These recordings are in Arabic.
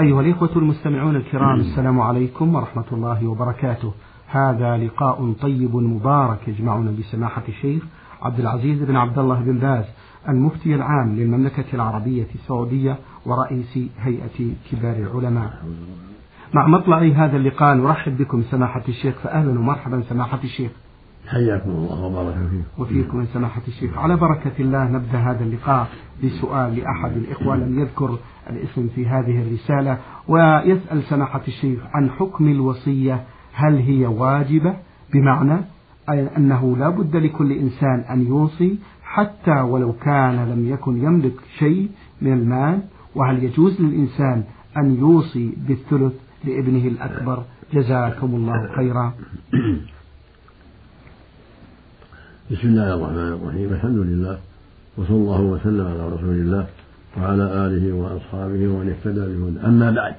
أيها الإخوة المستمعون الكرام السلام عليكم ورحمة الله وبركاته. هذا لقاء طيب مبارك يجمعنا بسماحة الشيخ عبد العزيز بن عبد الله بن باز المفتي العام للمملكة العربية السعودية ورئيس هيئة كبار العلماء. مع مطلع هذا اللقاء نرحب بكم سماحة الشيخ فأهلا ومرحبا سماحة الشيخ. حياكم الله وبارك فيكم. وفيكم من سماحة الشيخ. على بركة الله نبدأ هذا اللقاء بسؤال لأحد الإخوة لم يذكر الاسم في هذه الرسالة ويسأل سماحة الشيخ عن حكم الوصية هل هي واجبة؟ بمعنى أنه لا بد لكل إنسان أن يوصي حتى ولو كان لم يكن يملك شيء من المال وهل يجوز للإنسان أن يوصي بالثلث لابنه الأكبر؟ جزاكم الله خيرا. بسم الله الرحمن الرحيم. الحمد لله وصلى الله وسلم على رسول الله وعلى آله وأصحابه ومن اهتدى بهدى أما بعد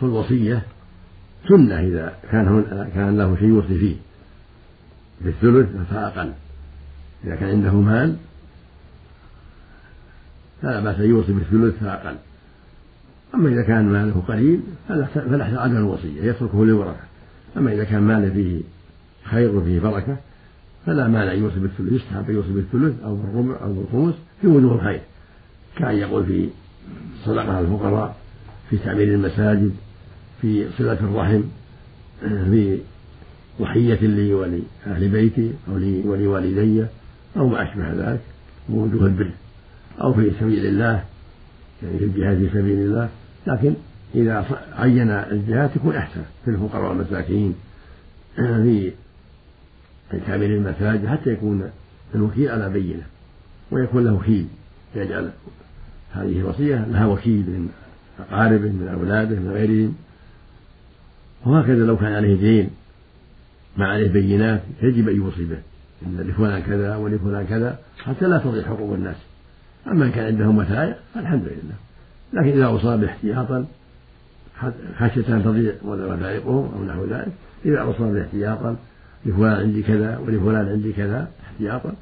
فالوصية سنة إذا كان كان له شيء يوصي فيه. بالثلث فأقل إذا كان عنده مال فلا بأس أن يوصي بالثلث فأقل أما إذا كان ماله قليل فلا عدم الوصية يتركه للورثة أما إذا كان ماله فيه خير وفيه بركة فلا مانع يوصي بالثلث يستحب أن يوصي بالثلث أو بالربع أو بالخمس في وجوه الخير. كأن يقول في صدقة الفقراء في تعمير المساجد في صلة الرحم في ضحية لي ولأهل بيتي أو لي ولوالدي أو ما أشبه ذلك من وجوه البر. أو في سبيل الله يعني في الجهاد في سبيل الله. لكن إذا عين الجهاد تكون أحسن في الفقراء والمساكين. في تعمير المساجد حتى يكون الوكيل على بينة ويكون له وكيل يجعل هذه الوصية لها وكيل من أقاربه من أولاده من غيرهم. وهكذا لو كان عليه دين ما عليه بينات يجب أن يوصي به إن لفلان كذا ولفلان كذا حتى لا تضيع حقوق الناس. أما إن كان عنده متاع فالحمد لله لكن إذا أصاب احتياطا خشية أن تضيع وثائقهم أو نحو ذلك إذا أصاب احتياطا لفلان عندي كذا ولفلان عندي كذا احتياطا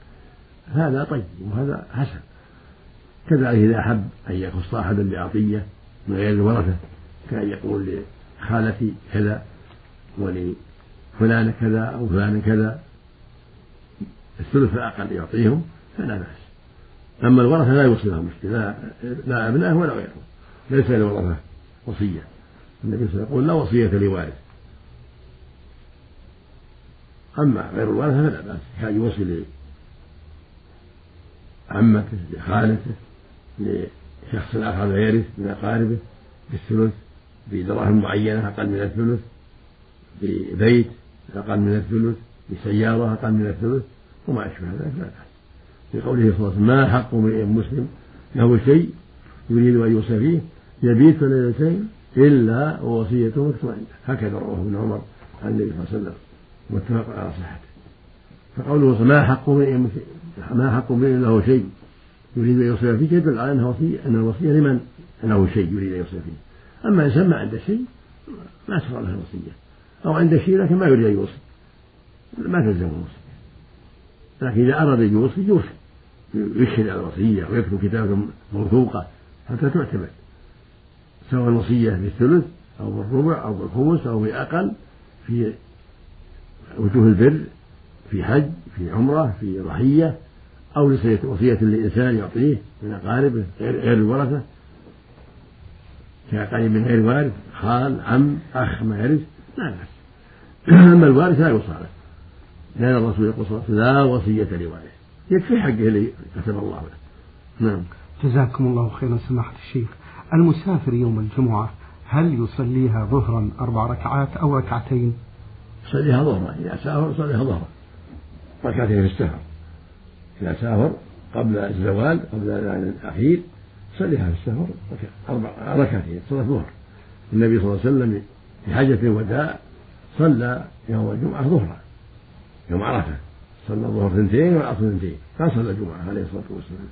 هذا طيب وهذا حسن. كذلك إذا أحب أن يخص أحدا بعطية من غير الورثة كأن يقول لخالتي كذا ولفلان كذا أو فلان كذا. الثلث الأقل يعطيهم فلا بأس. أما الورثة لا يوصي لهم لا, لا أبنائه ولا غيرهم ليس للورثة وصية. النبي صلى الله عليه وسلم يقول لا وصية لوارث. أما غير الوارثة فلا بأس كان يوصي لعمته لخالته لشخص آخر لا يرث من أقاربه بالثلث بدراهم معينة أقل من الثلث ببيت أقل من الثلث بسيارة أقل من الثلث وما أشبه ذلك لا بأس. لقوله صلى الله عليه وسلم ما حق امرئ مسلم له شيء يريد أن يوصى فيه يبيت ليلتين إلا ووصيته مكتوبة عنده هكذا رواه ابن عمر عن النبي صلى الله عليه وسلم. متفق على صحته. فقوله ما حق ما حق امرئ له شيء يريد أن يوصي فيه يدل على انها وصيه أن الوصية لمن له شيء يريد أن يوصي فيه. أما إنسان ما عنده شيء ما تشرع له الوصية. أو عنده شيء لكن ما يريد أن يوصي. ما تلزمه الوصية. لكن إذا أراد أن يوصي يوصي. يشهد على الوصية ويكتب كتابه موثوقة حتى تعتمد. سواء الوصية بالثلث أو بالربع أو بالخمس أو باقل في وجوه البر في حج في عمرة في ضحية أو وصية لإنسان يعطيه من أقاربه غير الورثة. كقريب من غير وارث خال عم أخ ما يرث لا بأس. أما الوارث لا يوصى له لأن الرسول يقول صلى لا وصية لوارث. يكفي حقه اللي كتب الله له. نعم. جزاكم الله خيرا سماحة الشيخ. المسافر يوم الجمعة هل يصليها ظهرا أربع ركعات أو ركعتين؟ يصليها ظهرا إذا سافر يصليها ظهرا ركعتين في السفر. إذا سافر قبل الزوال قبل الأذان الأخير يصليها في السفر أربع ركعتين صلاة الظهر. النبي صلى الله عليه وسلم في حجة الوداع صلى يوم الجمعة ظهرا يوم عرفة. صلى الظهر اثنتين والعصر اثنتين ما صلى الجمعة عليه الصلاة والسلام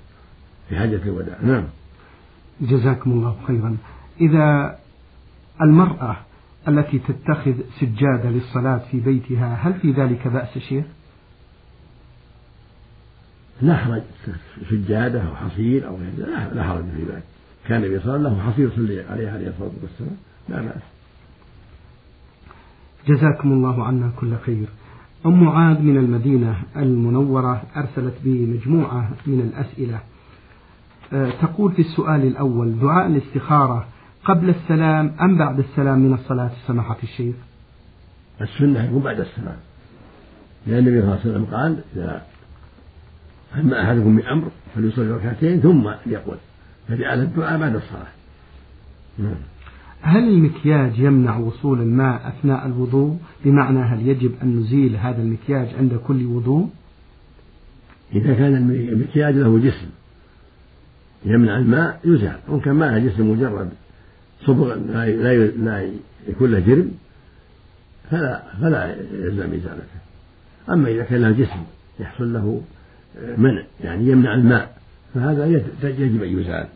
في حجة الوداع. نعم. جزاكم الله خيرا. إذا المرأة التي تتخذ سجادة للصلاة في بيتها. هل في ذلك بأس شيخ؟ لا حرج سجادة أو حصير أو غير لا حرج في ذلك كان النبي صلى الله عليه وسلم له حصير يصلي عليه عليه الصلاة والسلام. لا بأس. جزاكم الله عنا كل خير. أم معاذ من المدينة المنورة أرسلت بمجموعة من الأسئلة. أه، تقول في السؤال الأول دعاء الاستخارة قبل السلام أم بعد السلام من الصلاة سماحة الشيخ؟ السنة يكون بعد السلام. لأن النبي صلى الله عليه وسلم قال إذا هم أحدكم بأمر فليصلي ركعتين ثم يقول فجعل الدعاء بعد الصلاة. نعم. هل المكياج يمنع وصول الماء أثناء الوضوء؟ بمعنى هل يجب أن نزيل هذا المكياج عند كل وضوء؟ إذا كان المكياج له جسم يمنع الماء يزال وإن كان ما جسم مجرد. صبغ لا لا يكون له جرم فلا فلا يلزم إزالته. أما إذا كان له جسم يحصل له منع يعني يمنع الماء فهذا يجب أن يزال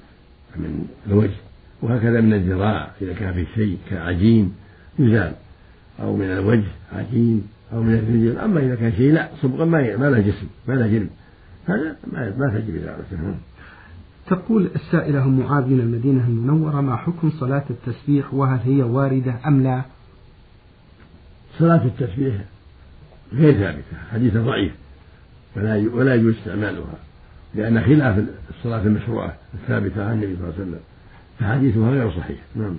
من الوجه. وهكذا من الذراع إذا كان في شيء كعجين يزال أو من الوجه عجين أو من الرجل. أما إذا كان شيء لا صبغا ما ما له جسم ما له جلد هذا ما تجب إزالته. تقول السائلة أم معاذ من المدينة المنورة ما حكم صلاة التسبيح؟ وهل هي واردة أم لا؟ صلاة التسبيح غير ثابتة حديث ضعيف ولا ولا يجوز استعمالها لأن خلاف الصلاة المشروعة الثابتة عن النبي صلى الله عليه وسلم فحديثها غير صحيح. نعم.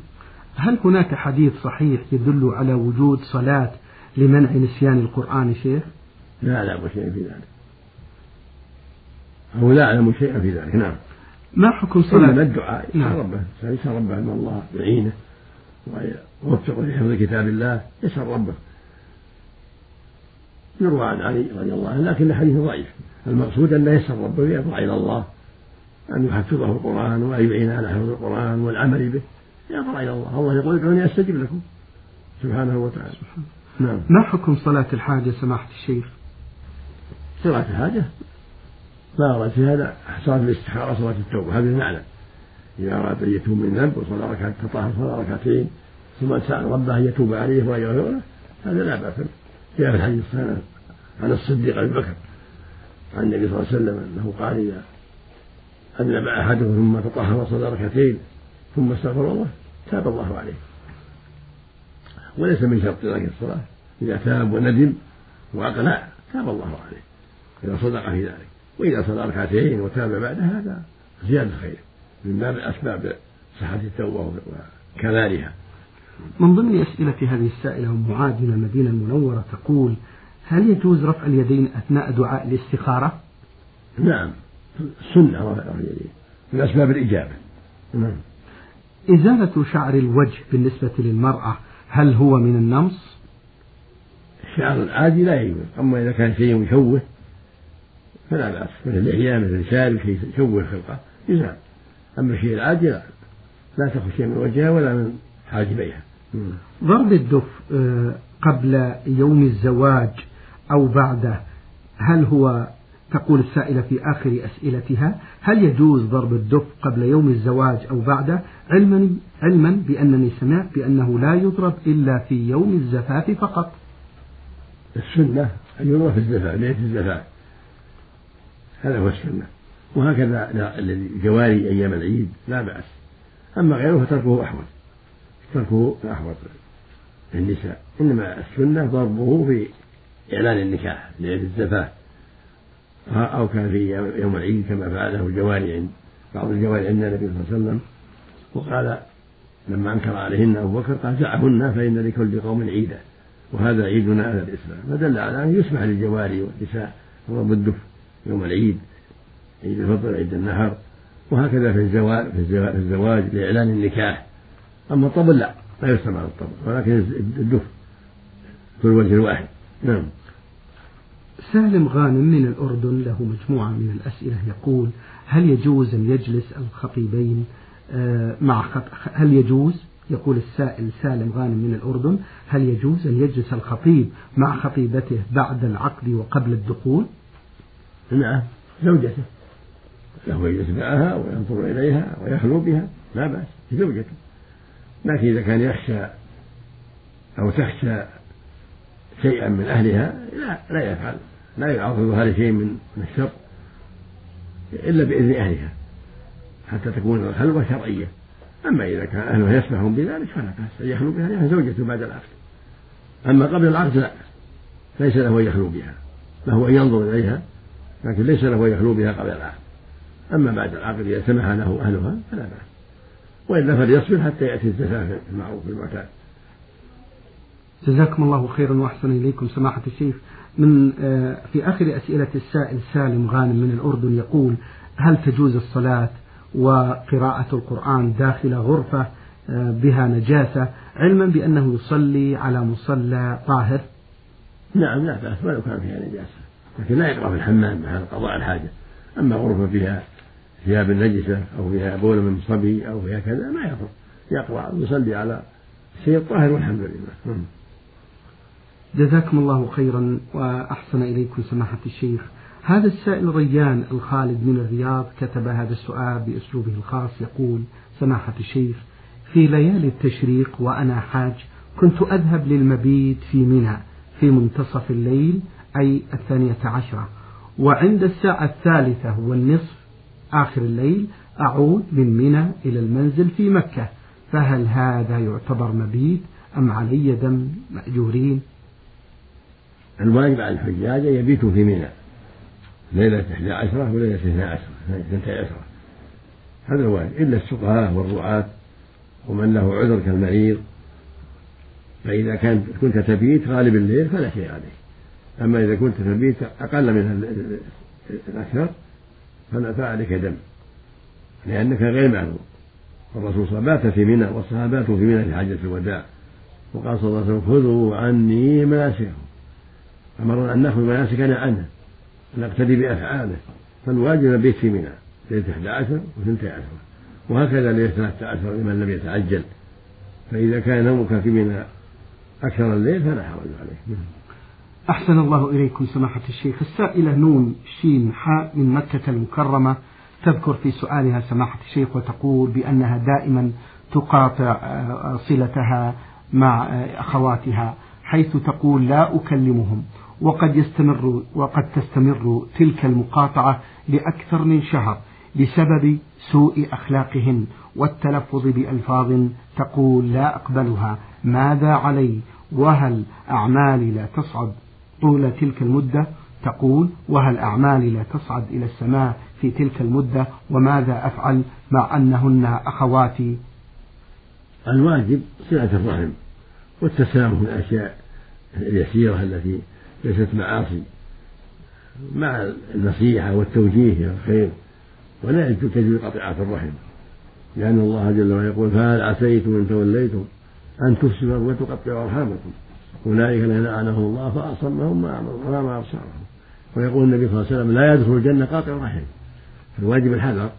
هل هناك حديث صحيح يدل على وجود صلاة لمنع نسيان القرآن شيخ؟ لا أعلم شيئا في ذلك. أو لا أعلم شيئا في ذلك نعم. ما حكم صلاة؟ إنما الدعاء. يسأل نعم. ربه. يسأل ربه أن الله يعينه ويوفقه لحفظ كتاب الله. يسأل ربه. يروى عن علي رضي الله عنه لكن الحديث ضعيف. المقصود أن يسأل ربه ويضرع إلى الله أن يحفظه القرآن وأن يعين على حفظ القرآن والعمل به. يضرع إلى الله. الله يقول ادعوني أستجب لكم. سبحانه وتعالى. نعم. ما حكم صلاة الحاجة سماحة الشيخ؟ صلاة الحاجة؟ ما أراد في هذا صلاة الاستخارة صلاة التوبة هذا نعلم إذا أراد أن يتوب من ذنب وصلى ركعة تطهر صلى ركعتين ثم سأل ربه أن يتوب عليه ويغفر له هذا لا بأس جاء في الحديث الصحيح عن الصديق أبي بكر عن النبي صلى الله عليه وسلم أنه قال إذا أذنب أحدهم ثم تطهر وصلى ركعتين ثم استغفر الله تاب الله عليه. وليس من شرط ذلك الصلاة. إذا تاب وندم وأقنع تاب الله عليه. إذا صدق في ذلك. وإذا صلى ركعتين وتاب بعد هذا زيادة خير من باب أسباب صحة التوبة وكمالها من ضمن أسئلة هذه السائلة أم معاذ من المدينة المنورة تقول هل يجوز رفع اليدين أثناء دعاء الاستخارة؟ نعم السنة رفع اليدين من أسباب الإجابة نعم إزالة شعر الوجه بالنسبة للمرأة هل هو من النمص؟ الشعر العادي لا يجوز أما إذا كان شيء يشوه فلا بأس. مثل اللحية مثل الشارب شيء يشوه خلقه يزال أما الشيء العادي لا لا تأخذ شيء من وجهها ولا من حاجبيها ضرب الدف آه، قبل يوم الزواج أو بعده هل هو تقول السائلة في آخر أسئلتها هل يجوز ضرب الدف قبل يوم الزواج أو بعده؟ علما علما بأنني سمعت بأنه لا يضرب إلا في يوم الزفاف فقط. السنة أن يضرب في الزفاف ليلة الزفاف. هذا هو السنة. وهكذا الجواري أيام العيد لا بأس. أما غيره فتركه أحوط. تركه أحوط للنساء. إنما السنة ضربه في إعلان النكاح ليلة الزفاف أو كان في يوم العيد كما فعله الجواري عند بعض الجواري عند النبي صلى الله عليه وسلم. وقال لما أنكر عليهن أبو بكر قال دعهن فإن لكل قوم عيدا. وهذا عيدنا على الإسلام. فدل على أن يسمح للجواري والنساء ضرب الدف يوم العيد عيد الفطر عيد النهر وهكذا في الزواج في الزواج لإعلان النكاح. أما الطبل لا لا يستمع الطبل ولكن الدف في الوجه الواحد. نعم. سالم غانم من الأردن له مجموعة من الأسئلة يقول هل يجوز أن يجلس الخطيبين؟ آه، مع خط... هل يجوز؟ يقول السائل سالم غانم من الأردن هل يجوز أن يجلس الخطيب مع خطيبته بعد العقد وقبل الدخول؟ نعم زوجته. له يجلس معها وينظر إليها ويخلو بها. لا بأس زوجته. لكن إذا كان يخشى أو تخشى شيئا من أهلها لا لا يفعل. لا يعرضها لشيء من الشر إلا بإذن أهلها حتى تكون الخلوة شرعية. أما إذا كان أهله يسمحون بذلك فلا بأس أن يخلو بها لأنها زوجته بعد العقد. أما قبل العقد لا. ليس له أن يخلو بها له أن ينظر إليها لكن ليس له أن يخلو بها قبل العقد أما بعد العقد إذا سمح له أهلها فلا بأس. وإلا فليصبر حتى يأتي الزكاة في المعروف المعتاد جزاكم الله خيرا وأحسن إليكم سماحة الشيخ. من آه، في آخر أسئلة السائل سالم غانم من الأردن يقول هل تجوز الصلاة وقراءة القرآن داخل غرفة آه، بها نجاسة علما بأنه يصلي على مصلى طاهر؟ نعم لا بأس ولو كان فيها نجاسة. لكن لا يقرأ في الحمام مع قضاء الحاجة. أما غرفة فيها ثياب نجسة أو فيها بول من صبي أو فيها كذا ما يضر يقرأ ويصلي على شيء طاهر والحمد لله. جزاكم الله خيرا وأحسن إليكم سماحة الشيخ. هذا السائل ريان الخالد من الرياض كتب هذا السؤال بأسلوبه الخاص. يقول سماحة الشيخ في ليالي التشريق وأنا حاج كنت أذهب للمبيت في منى في منتصف الليل أي الثانية عشرة. وعند الساعة الثالثة والنصف آخر الليل أعود من منى إلى المنزل في مكة. فهل هذا يعتبر مبيت أم علي دم مأجورين؟ الواجب على الحجاج أن يبيتوا في منى. ليلة إحدى عشرة وليلة اثنى عشرة اثنتي عشرة. هذا الواجب إلا السقاة والرعاة ومن له عذر كالمريض. فإذا كنت تبيت غالب الليل فلا شيء عليك أما إذا كنت تبيت أقل من الأكثر فعليك دم لأنك غير معلوم. الرسول صلى الله عليه وسلم بات في منى والصحابة باتوا في منى في حجة الوداع وقال صلى الله عليه وسلم خذوا عني مناسككم. أمرنا أن نأخذ مناسكنا عنه نقتدي بأفعاله. فالواجب البيت في منى ليلة 11 و12 وهكذا ليلة 13 لمن لم يتعجل. فإذا كان نومك في منى أكثر الليل فلا حرج عليه أحسن الله إليكم سماحة الشيخ. السائلة نون شين حاء من مكة المكرمة. تذكر في سؤالها سماحة الشيخ وتقول بأنها دائما تقاطع صلتها مع أخواتها حيث تقول لا أكلمهم وقد يستمر وقد تستمر تلك المقاطعة لأكثر من شهر بسبب سوء أخلاقهن والتلفظ بألفاظ تقول لا أقبلها. ماذا علي؟ وهل أعمالي لا تصعد طول تلك المدة تقول وهل أعمالي لا تصعد إلى السماء في تلك المدة وماذا أفعل مع أنهن أخواتي؟ الواجب صلة الرحم والتسامح من الأشياء اليسيرة التي ليست معاصي مع النصيحة والتوجيه إلى الخير ولا تجوز قطيعة الرحم لأن الله جل وعلا يقول فهل عسيتم إن توليتم أن تفسدوا وتقطعوا أرحامكم؟ أولئك الذين لعنهم الله فأصمهم وما أبصارهم ويقول النبي صلى الله عليه وسلم لا يدخل الجنة قاطع رحم الواجب الحذر.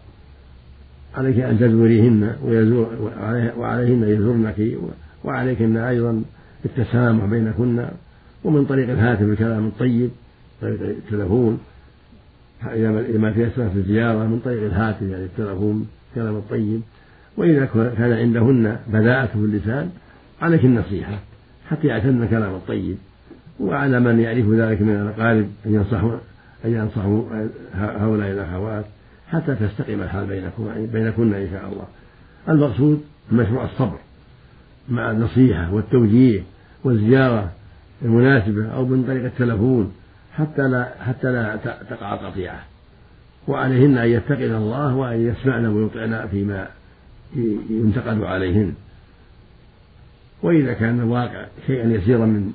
عليك أن تزوريهن ويزور وعليهن يزورنك وعليكن أيضا التسامح بينكن. ومن طريق الهاتف الكلام الطيب طريق التلفون. إذا ما في أسباب الزيارة من طريق الهاتف يعني التلفون الكلام الطيب. وإذا كان عندهن بذاءة في اللسان عليك النصيحة. حتى يعتن الكلام الطيب. وعلى من يعرف ذلك من الأقارب أن ينصحوا أن ينصحوا هؤلاء الأخوات حتى تستقيم الحال بينكم بينكن إن شاء الله. المقصود مشروع الصبر مع النصيحة والتوجيه والزيارة المناسبة أو من طريق التلفون حتى لا حتى لا تقع القطيعة. وعليهن أن يتقن الله وأن يسمعن ويطعن فيما ينتقد عليهن. وإذا كان الواقع شيئا يسيرا من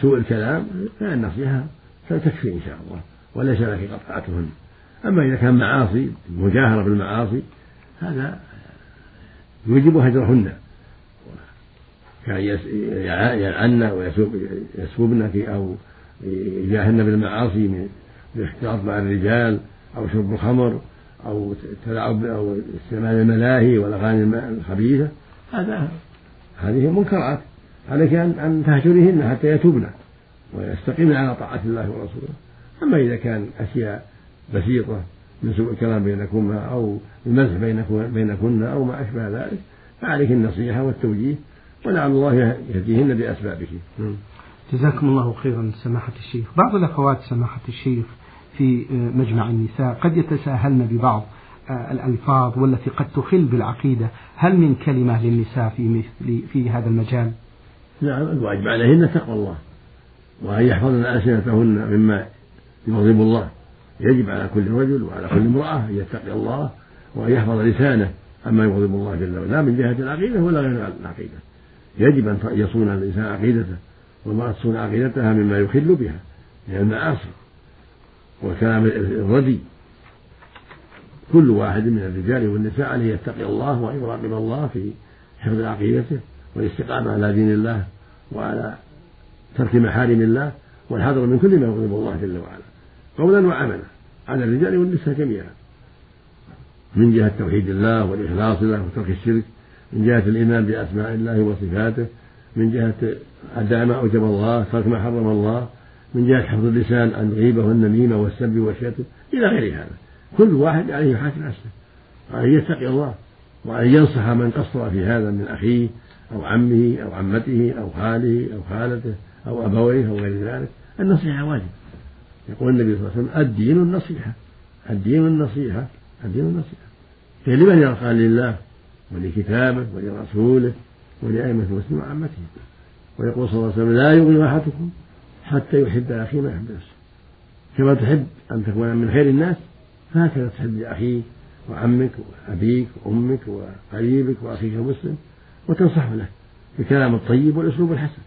سوء الكلام فالنصيحة فتكفي إن شاء الله وليس لك قطعتهن. أما إذا كان معاصي مجاهرة بالمعاصي هذا يوجب هجرهن. كان يلعن ويسببنك أو يجاهرن بالمعاصي من الاختلاط مع الرجال أو شرب الخمر أو التلاعب أو استعمال الملاهي والأغاني الخبيثة. هذا هذه منكرات عليك أن تهجريهن حتى يتوبن ويستقيمن على طاعة الله ورسوله. أما إذا كان أشياء بسيطة من سوء الكلام بينكما أو المزح بينكن أو ما أشبه ذلك فعليك النصيحة والتوجيه ولعل الله يهديهن بأسبابه. جزاكم الله خيرا سماحة الشيخ. بعض الأخوات سماحة الشيخ في مجمع النساء قد يتساهلن ببعض. آه، الألفاظ والتي قد تخل بالعقيدة. هل من كلمة للنساء في مثل في هذا المجال؟ نعم الواجب عليهن تقوى الله وأن يحفظن ألسنتهن مما يغضب الله. يجب على كل رجل وعلى كل امرأة أن يتقي الله وأن يحفظ لسانه عما يغضب الله جل وعلا. لا من جهة العقيدة ولا غير العقيدة. يجب أن يصون الإنسان عقيدته والمرأة تصون عقيدتها مما يخل بها من المعاصي والكلام الردي كل واحد من الرجال والنساء عليه يتقي الله وأن يراقب الله في حفظ عقيدته والاستقامة على دين الله وعلى ترك محارم الله والحذر من كل ما يغضب الله جل وعلا. قولا وعملا على الرجال والنساء جميعا. من جهة توحيد الله والإخلاص له وترك الشرك من جهة الإيمان بأسماء الله وصفاته من جهة أداء ما أوجب الله ترك ما حرم الله من جهة حفظ اللسان عن الغيبة والنميمة والسب والشتم إلى غير هذا. كل واحد عليه يحاسب نفسه وأن يتقي الله وأن ينصح من قصر في هذا من أخيه أو عمه أو عمته أو خاله أو خالته أو أبويه أو غير ذلك. النصيحة واجب. يقول النبي صلى الله عليه وسلم الدين النصيحة الدين النصيحة الدين النصيحة. لمن يرقى لله ولكتابه ولرسوله ولأئمة المسلمين وعامته؟ ويقول صلى الله عليه وسلم لا يغني أحدكم حتى يحب أخيه ما يحب نفسه. كما تحب أن تكون من خير الناس فهكذا تحب لأخيك وعمك وأبيك وأمك وقريبك وأخيك المسلم وتنصح له بالكلام الطيب والأسلوب الحسن.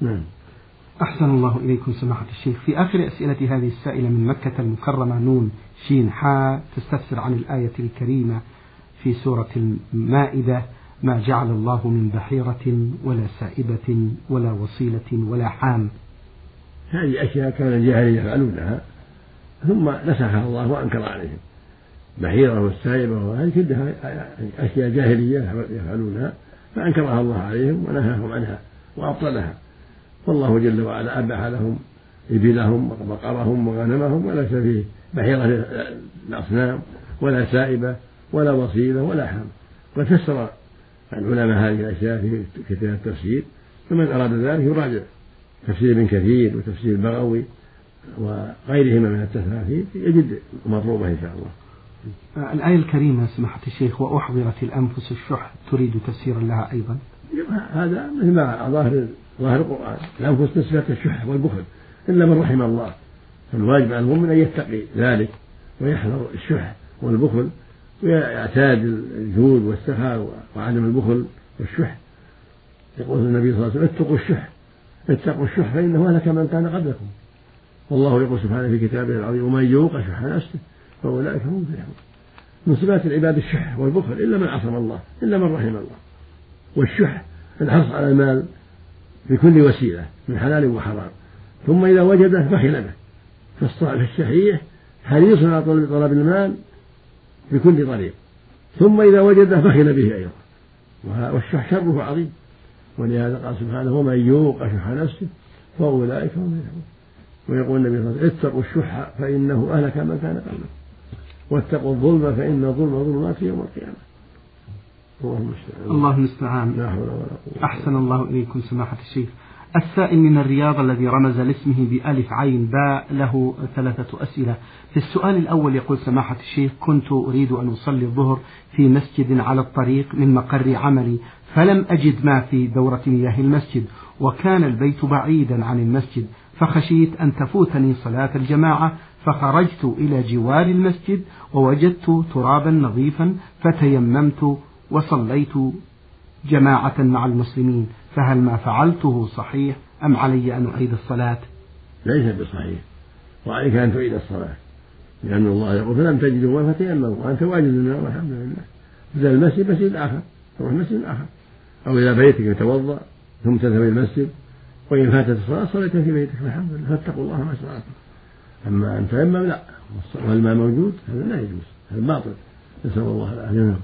نعم. أحسن الله إليكم سماحة الشيخ. في آخر أسئلة هذه السائلة من مكة المكرمة نون شين حاء تستفسر عن الآية الكريمة في سورة المائدة ما جعل الله من بحيرة ولا سائبة ولا وصيلة ولا حام. هذه أشياء كان الجاهلية يفعلونها. ثم نسخها الله وأنكر عليهم. بحيرة والسائبة وهذه كلها أشياء جاهلية يفعلونها فأنكرها الله عليهم ونهاهم عنها وأبطلها. والله جل وعلا أباح لهم إبلهم وبقرهم وغنمهم وليس فيه بحيرة الأصنام ولا سائبة ولا وصيلة ولا حام قد فسر العلماء هذه الأشياء في كتاب التفسير فمن أراد ذلك يراجع تفسير ابن كثير وتفسير البغوي وغيرهما من التفاسير يجد مطلوبة إن شاء الله. الآية الكريمة سماحة الشيخ وأحضرت الأنفس الشح تريد تفسيرا لها أيضا؟ هذا مثل ما ظاهر ظاهر القرآن. الأنفس نسبة الشح والبخل إلا من رحم الله. فالواجب على المؤمن أن يتقي ذلك ويحذر الشح والبخل ويعتاد الجود والسخاء وعدم البخل والشح. يقول النبي صلى الله عليه وسلم اتقوا الشح. اتقوا الشح فإنه أهلك من كان قبلكم. والله يقول سبحانه في كتابه العظيم ومن يوق شح نفسه فأولئك هم المفلحون. من صفات العباد الشح والبخل إلا من عصم الله إلا من رحم الله. والشح الحرص على المال بكل وسيلة من حلال وحرام. ثم إذا وجده بخل به فالشحيح حريص على طلب المال بكل طريق. ثم إذا وجده بخل به أيضا. والشح شره عظيم. ولهذا قال سبحانه ومن يوق شح نفسه فأولئك هم المفلحون. ويقول النبي صلى الله عليه وسلم اتقوا الشح فإنه أهلك من كان قبله. واتقوا الظلم فإن الظلم ظلمات يوم القيامة. الله المستعان. الله المستعان. لا حول ولا قوة أحسن الله إليكم سماحة الشيخ. السائل من الرياض الذي رمز لاسمه بألف عين باء له ثلاثة أسئلة. في السؤال الأول يقول سماحة الشيخ كنت أريد أن أصلي الظهر في مسجد على الطريق من مقر عملي فلم أجد ما في دورة مياه المسجد وكان البيت بعيدا عن المسجد. فخشيت أن تفوتني صلاة الجماعة فخرجت إلى جوار المسجد ووجدت ترابا نظيفا فتيممت وصليت جماعة مع المسلمين. فهل ما فعلته صحيح أم علي أن أعيد الصلاة؟ ليس بصحيح. وعليك أن تعيد الصلاة. لأن الله يقول فلم تجدوا ما فتيمموا وأنت واجد الماء والحمد لله. إذا المسجد مسجد آخر. تروح مسجد آخر. أو إلى بيتك يتوضأ ثم تذهب إلى المسجد. وإن فاتت الصلاة صليت في بيتك الحمد لله. فاتقوا الله ما استطعتم. أما أن تيمم لا. والماء موجود؟ هذا لا يجوز. هذا باطل. نسأل الله العافية.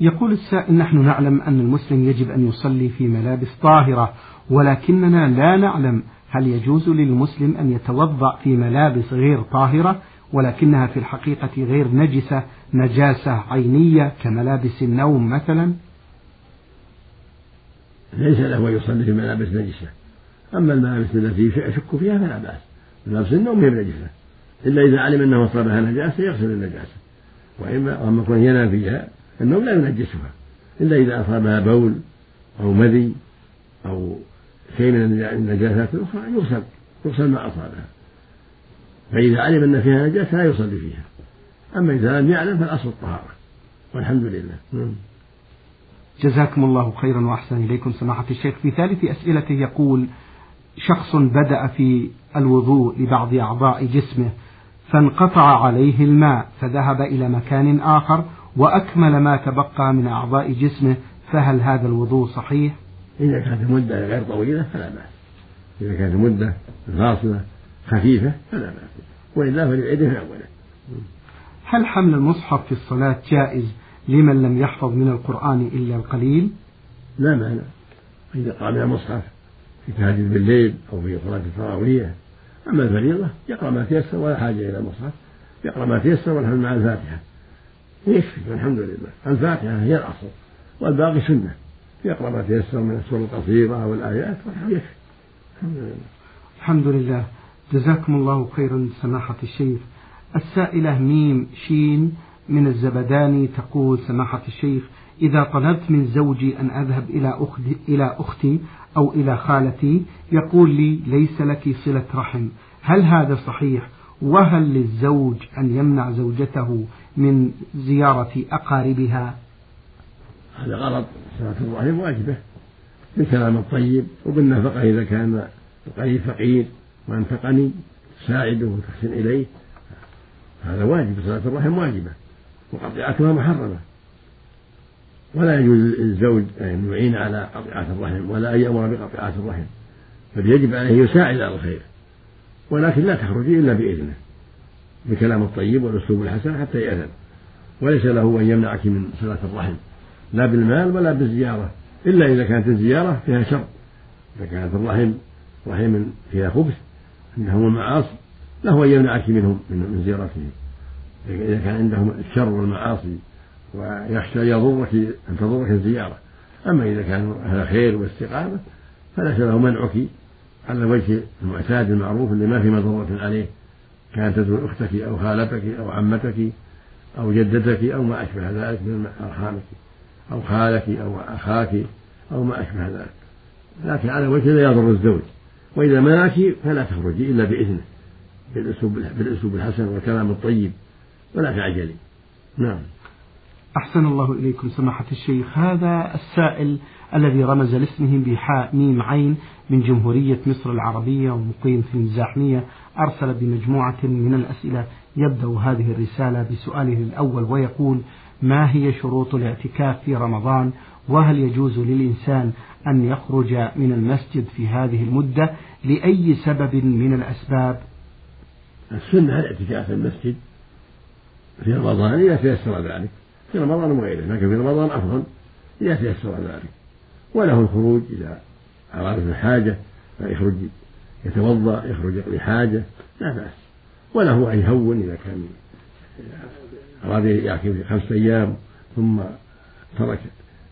يقول السائل نحن نعلم أن المسلم يجب أن يصلي في ملابس طاهرة ولكننا لا نعلم هل يجوز للمسلم أن يتوضأ في ملابس غير طاهرة ولكنها في الحقيقة غير نجسة نجاسة عينية كملابس النوم مثلا؟ ليس له أن يصلي في ملابس نجسة. أما الملابس التي يشك فيها فلا بأس. ملابس النوم هي نجسة إلا إذا علم أنه أصابها نجاسة يغسل النجاسة. وإما وأما كون ينام فيها النوم لا ينجسها. إلا إذا أصابها بول أو مذي أو شيء من النجاسات الأخرى يغسل يغسل ما أصابها. فإذا علم أن فيها نجاسة لا يصلي فيها. أما إذا لم يعلم فالأصل الطهارة. والحمد لله. نعم. جزاكم الله خيرا وأحسن إليكم سماحة الشيخ. في ثالث أسئلته يقول شخص بدأ في الوضوء لبعض أعضاء جسمه فانقطع عليه الماء فذهب إلى مكان آخر وأكمل ما تبقى من أعضاء جسمه فهل هذا الوضوء صحيح؟ إذا كانت المدة غير طويلة فلا بأس إذا كانت المدة فاصلة خفيفة فلا بأس وإلا فليعيده من أوله هل حمل المصحف في الصلاة جائز لمن لم يحفظ من القرآن إلا القليل؟ لا مانع إذا قام المصحف في تهجد بالليل أو في صلاة التراويح. أما الفريضة يقرأ ما تيسر ولا حاجة إلى المصحف. يقرأ ما تيسر والحمد مع الفاتحة. يكفي والحمد لله. الفاتحة هي الأصل والباقي سنة. يقرأ ما تيسر من السور القصيرة أو الآيات يكفي الحمد لله. الحمد لله. جزاكم الله خيرا سماحة الشيخ. السائلة ميم شين من الزبداني تقول سماحة الشيخ إذا طلبت من زوجي أن أذهب إلى أختي, إلى أختي أو إلى خالتي يقول لي ليس لك صلة رحم. هل هذا صحيح؟ وهل للزوج أن يمنع زوجته من زيارة أقاربها؟ هذا غلط. صلاة الرحم واجبة. بالكلام الطيب وبالنفقة إذا كان القريب فقير وأنت غني تساعده وتحسن إليه هذا واجب. صلاة الرحم واجبة. وقطيعتها محرمة. ولا يجوز للزوج أن يعين على قطيعة الرحم ولا أن يأمر بقطيعة الرحم بل يجب عليه يساعد على الخير ولكن لا تخرجي إلا بإذنه بالكلام الطيب والأسلوب الحسن حتى يأذن وليس له أن يمنعك من صلة الرحم لا بالمال ولا بالزيارة إلا إذا كانت الزيارة فيها شر إذا كانت الرحم رحم فيها خبث عندهم المعاصي له أن يمنعك منهم من زيارتهم إذا كان عندهم الشر والمعاصي ويخشى يضرك أن تضرك الزيارة. أما إذا كان أهل خير واستقامة فليس له منعك على الوجه المعتاد المعروف اللي ما في مضرة عليه كانت تزور أختك أو خالتك أو عمتك أو جدتك أو ما أشبه ذلك من أرحامك أو خالك أو أخاك أو ما أشبه ذلك. لكن على وجه لا يضر الزوج. وإذا منعك فلا تخرجي إلا بإذنه بالأسلوب بالأسلوب الحسن والكلام الطيب ولا تعجلي نعم. أحسن الله إليكم سماحة الشيخ. هذا السائل الذي رمز لاسمه بحاء ميم عين من جمهورية مصر العربية ومقيم في الزاحمية أرسل بمجموعة من الأسئلة. يبدأ هذه الرسالة بسؤاله الأول ويقول ما هي شروط الاعتكاف في رمضان؟ وهل يجوز للإنسان أن يخرج من المسجد في هذه المدة؟ لأي سبب من الأسباب؟ السنة الاعتكاف في المسجد في رمضان إذا تيسر ذلك؟ في رمضان وغيره لكن في رمضان أفضل إذا تيسر ذلك. وله الخروج إذا أراد الحاجة فيخرج يتوضأ يخرج يقضي حاجة لا بأس. وله أن يهون إذا كان أراد يعكف خمسة أيام ثم ترك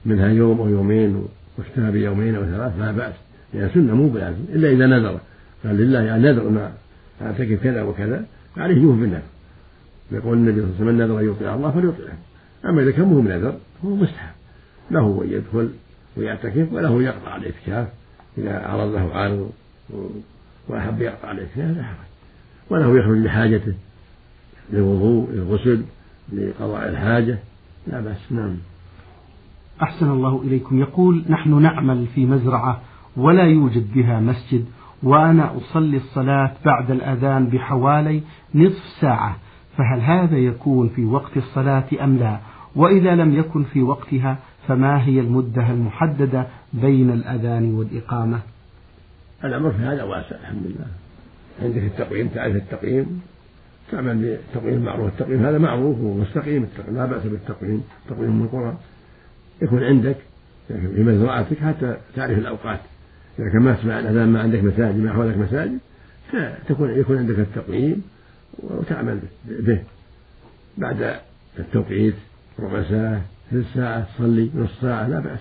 منها يوم أو يومين واكتفى بيومين أو ثلاث لا بأس. لأن سنة مو بلازم إلا إذا نذر. قال لله يعني نذر ما أعتكف كذا وكذا عليه يوم بالنذر يقول النبي صلى الله عليه وسلم نذر أن يطيع الله فليطيعه. أما إذا كان مهم نذر فهو مستحب. له أن يدخل ويعتكف وله يقطع الاعتكاف إذا عرض له عارض وأحب يقطع الاعتكاف لا حرج. وله يخرج لحاجته للوضوء للغسل لقضاء الحاجة. لا بأس. نعم. أحسن الله إليكم. يقول نحن نعمل في مزرعة ولا يوجد بها مسجد وأنا أصلي الصلاة بعد الأذان بحوالي نصف ساعة. فهل هذا يكون في وقت الصلاة أم لا؟ وإذا لم يكن في وقتها فما هي المدة المحددة بين الأذان والإقامة؟ الأمر في هذا واسع الحمد لله. عندك التقويم تعرف التقويم. تعمل بالتقويم المعروف. التقويم هذا معروف ومستقيم التقويم لا بأس بالتقويم تقويم القرى يكون عندك في مزرعتك حتى تعرف الأوقات. إذا كان ما تسمع الأذان ما عندك مساجد ما حولك مساجد تكون يكون عندك التقويم. وتعمل به. بعد التوقيت ربع ساعة ثلث ساعة تصلي نصف ساعة لا بأس.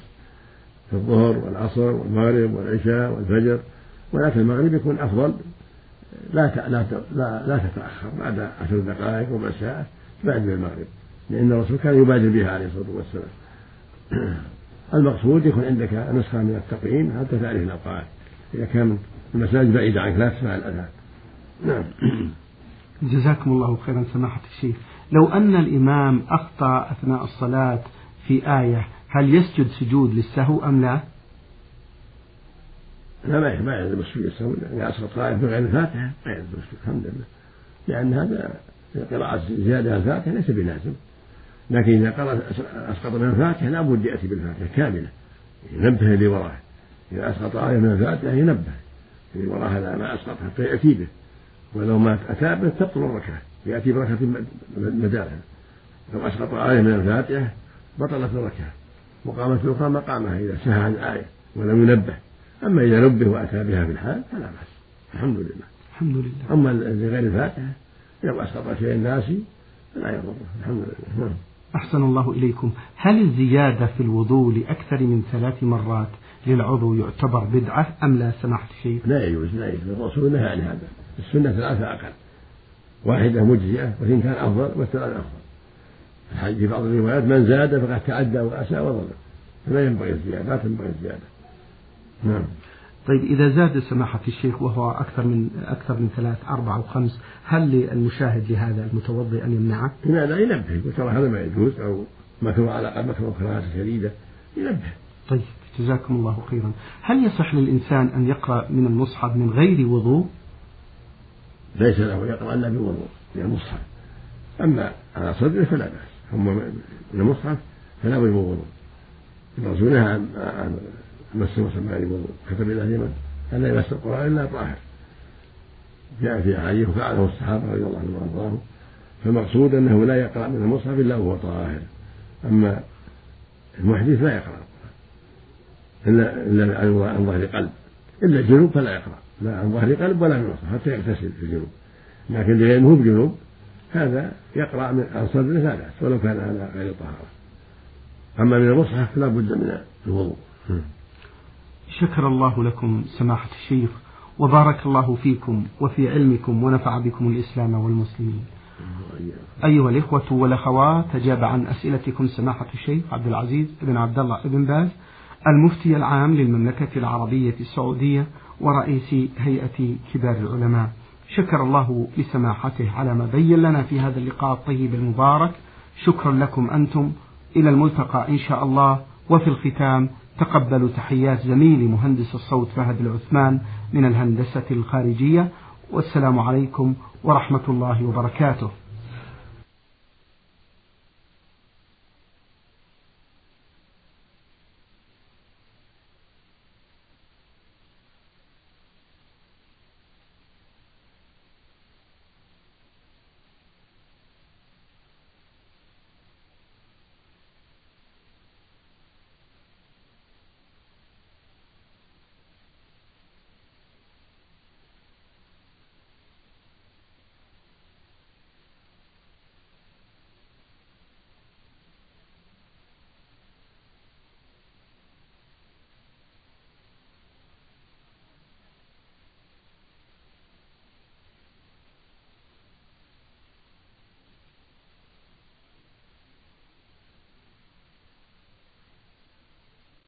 في الظهر والعصر والمغرب والعشاء والفجر. ولكن المغرب يكون أفضل. لا لا لا, تتأخر. بعد عشر دقائق ربع ساعة بعد المغرب. لأن الرسول كان يبادر بها عليه الصلاة والسلام. المقصود يكون عندك نسخة من التقويم حتى تعرف الأوقات. إذا كان المساجد بعيدة عنك لا تسمع الأذان. نعم جزاكم الله خيرا سماحة الشيخ. لو أن الإمام أخطأ أثناء الصلاة في آية هل يسجد سجود للسهو أم لا؟ لا ما ما يلزم السجود السهو إذا أسقط قراءة بغير الفاتحة ما يلزم السجود الحمد لله. لأن هذا قراءة زيادة الفاتحة ليس بلازم. لكن إذا قرأ أسقط من الفاتحة لا بد يأتي بالفاتحة كاملة. ينبه اللي وراه إذا أسقط آية من الفاتحة ينبه. اللي وراه هذا ما أسقط حتى يأتي به. ولو ما أتى به تبطل الركعة يأتي بركعة مدارها. لو أسقط آية من الفاتحة بطلت الركعة. وقامت الأخرى مقامها إذا سهى عن آية ولم ينبه. أما إذا نبه وأتى بها في الحال فلا بأس. الحمد لله. الحمد لله. أما لغير الفاتحة لو أسقط شيء ناسي فلا يضره الحمد لله. نعم. أحسن الله إليكم. هل الزيادة في الوضوء لأكثر من ثلاث مرات للعضو يعتبر بدعة أم لا؟ سماحة الشيخ. لا يجوز لا يجوز. الرسول نهى عن هذا. السنة ثلاثة أقل. واحدة مجزئة واثنتان أفضل والثلاث أفضل. في بعض الروايات من زاد فقد تعدى وأساء وظلم. فلا ينبغي الزيادة لا تنبغي الزيادة. نعم. طيب إذا زاد سماحة الشيخ وهو أكثر من أكثر من ثلاث أربع أو خمس هل للمشاهد لهذا المتوضئ أن يمنعه؟ لا لا ينبه. يقول ترى هذا ما يجوز أو مكروه على مكروه كراهة شديدة ينبه. طيب. جزاكم الله خيرا. هل يصح للإنسان أن يقرأ من المصحف من غير وضوء؟ ليس له يقرأ إلا بوضوء من المصحف أما على صدره فلا بأس. أما من المصحف فلا بد وضوء. الرسول نهى عن مس المصحف من غير وضوء كتب إلى اليمن. أن لا يمس القرآن إلا طاهر؟ جاء في أحاديث وفعله الصحابة رضي الله عنهم وأرضاهم فالمقصود أنه لا يقرأ من المصحف إلا وهو طاهر. أما المحدث لا يقرأ إلا إلا عن ظهر قلب. إلا الجنوب فلا يقرأ. لا عن ظهر قلب ولا من حتى يغتسل في الجنوب. لكن لأنه بجنوب هذا يقرأ من عن صدره لا بأس ولو كان على غير طهارة. أما من المصحف فلا بد من الوضوء. شكر الله لكم سماحة الشيخ وبارك الله فيكم وفي علمكم ونفع بكم الإسلام والمسلمين. أيها الإخوة والأخوات أجاب عن أسئلتكم سماحة الشيخ عبد العزيز بن عبد الله بن باز المفتي العام للمملكة العربية السعودية ورئيس هيئة كبار العلماء. شكر الله لسماحته على ما بين لنا في هذا اللقاء الطيب المبارك. شكرا لكم أنتم. إلى الملتقى إن شاء الله. وفي الختام تقبلوا تحيات زميلي مهندس الصوت فهد العثمان من الهندسة الخارجية. والسلام عليكم ورحمة الله وبركاته.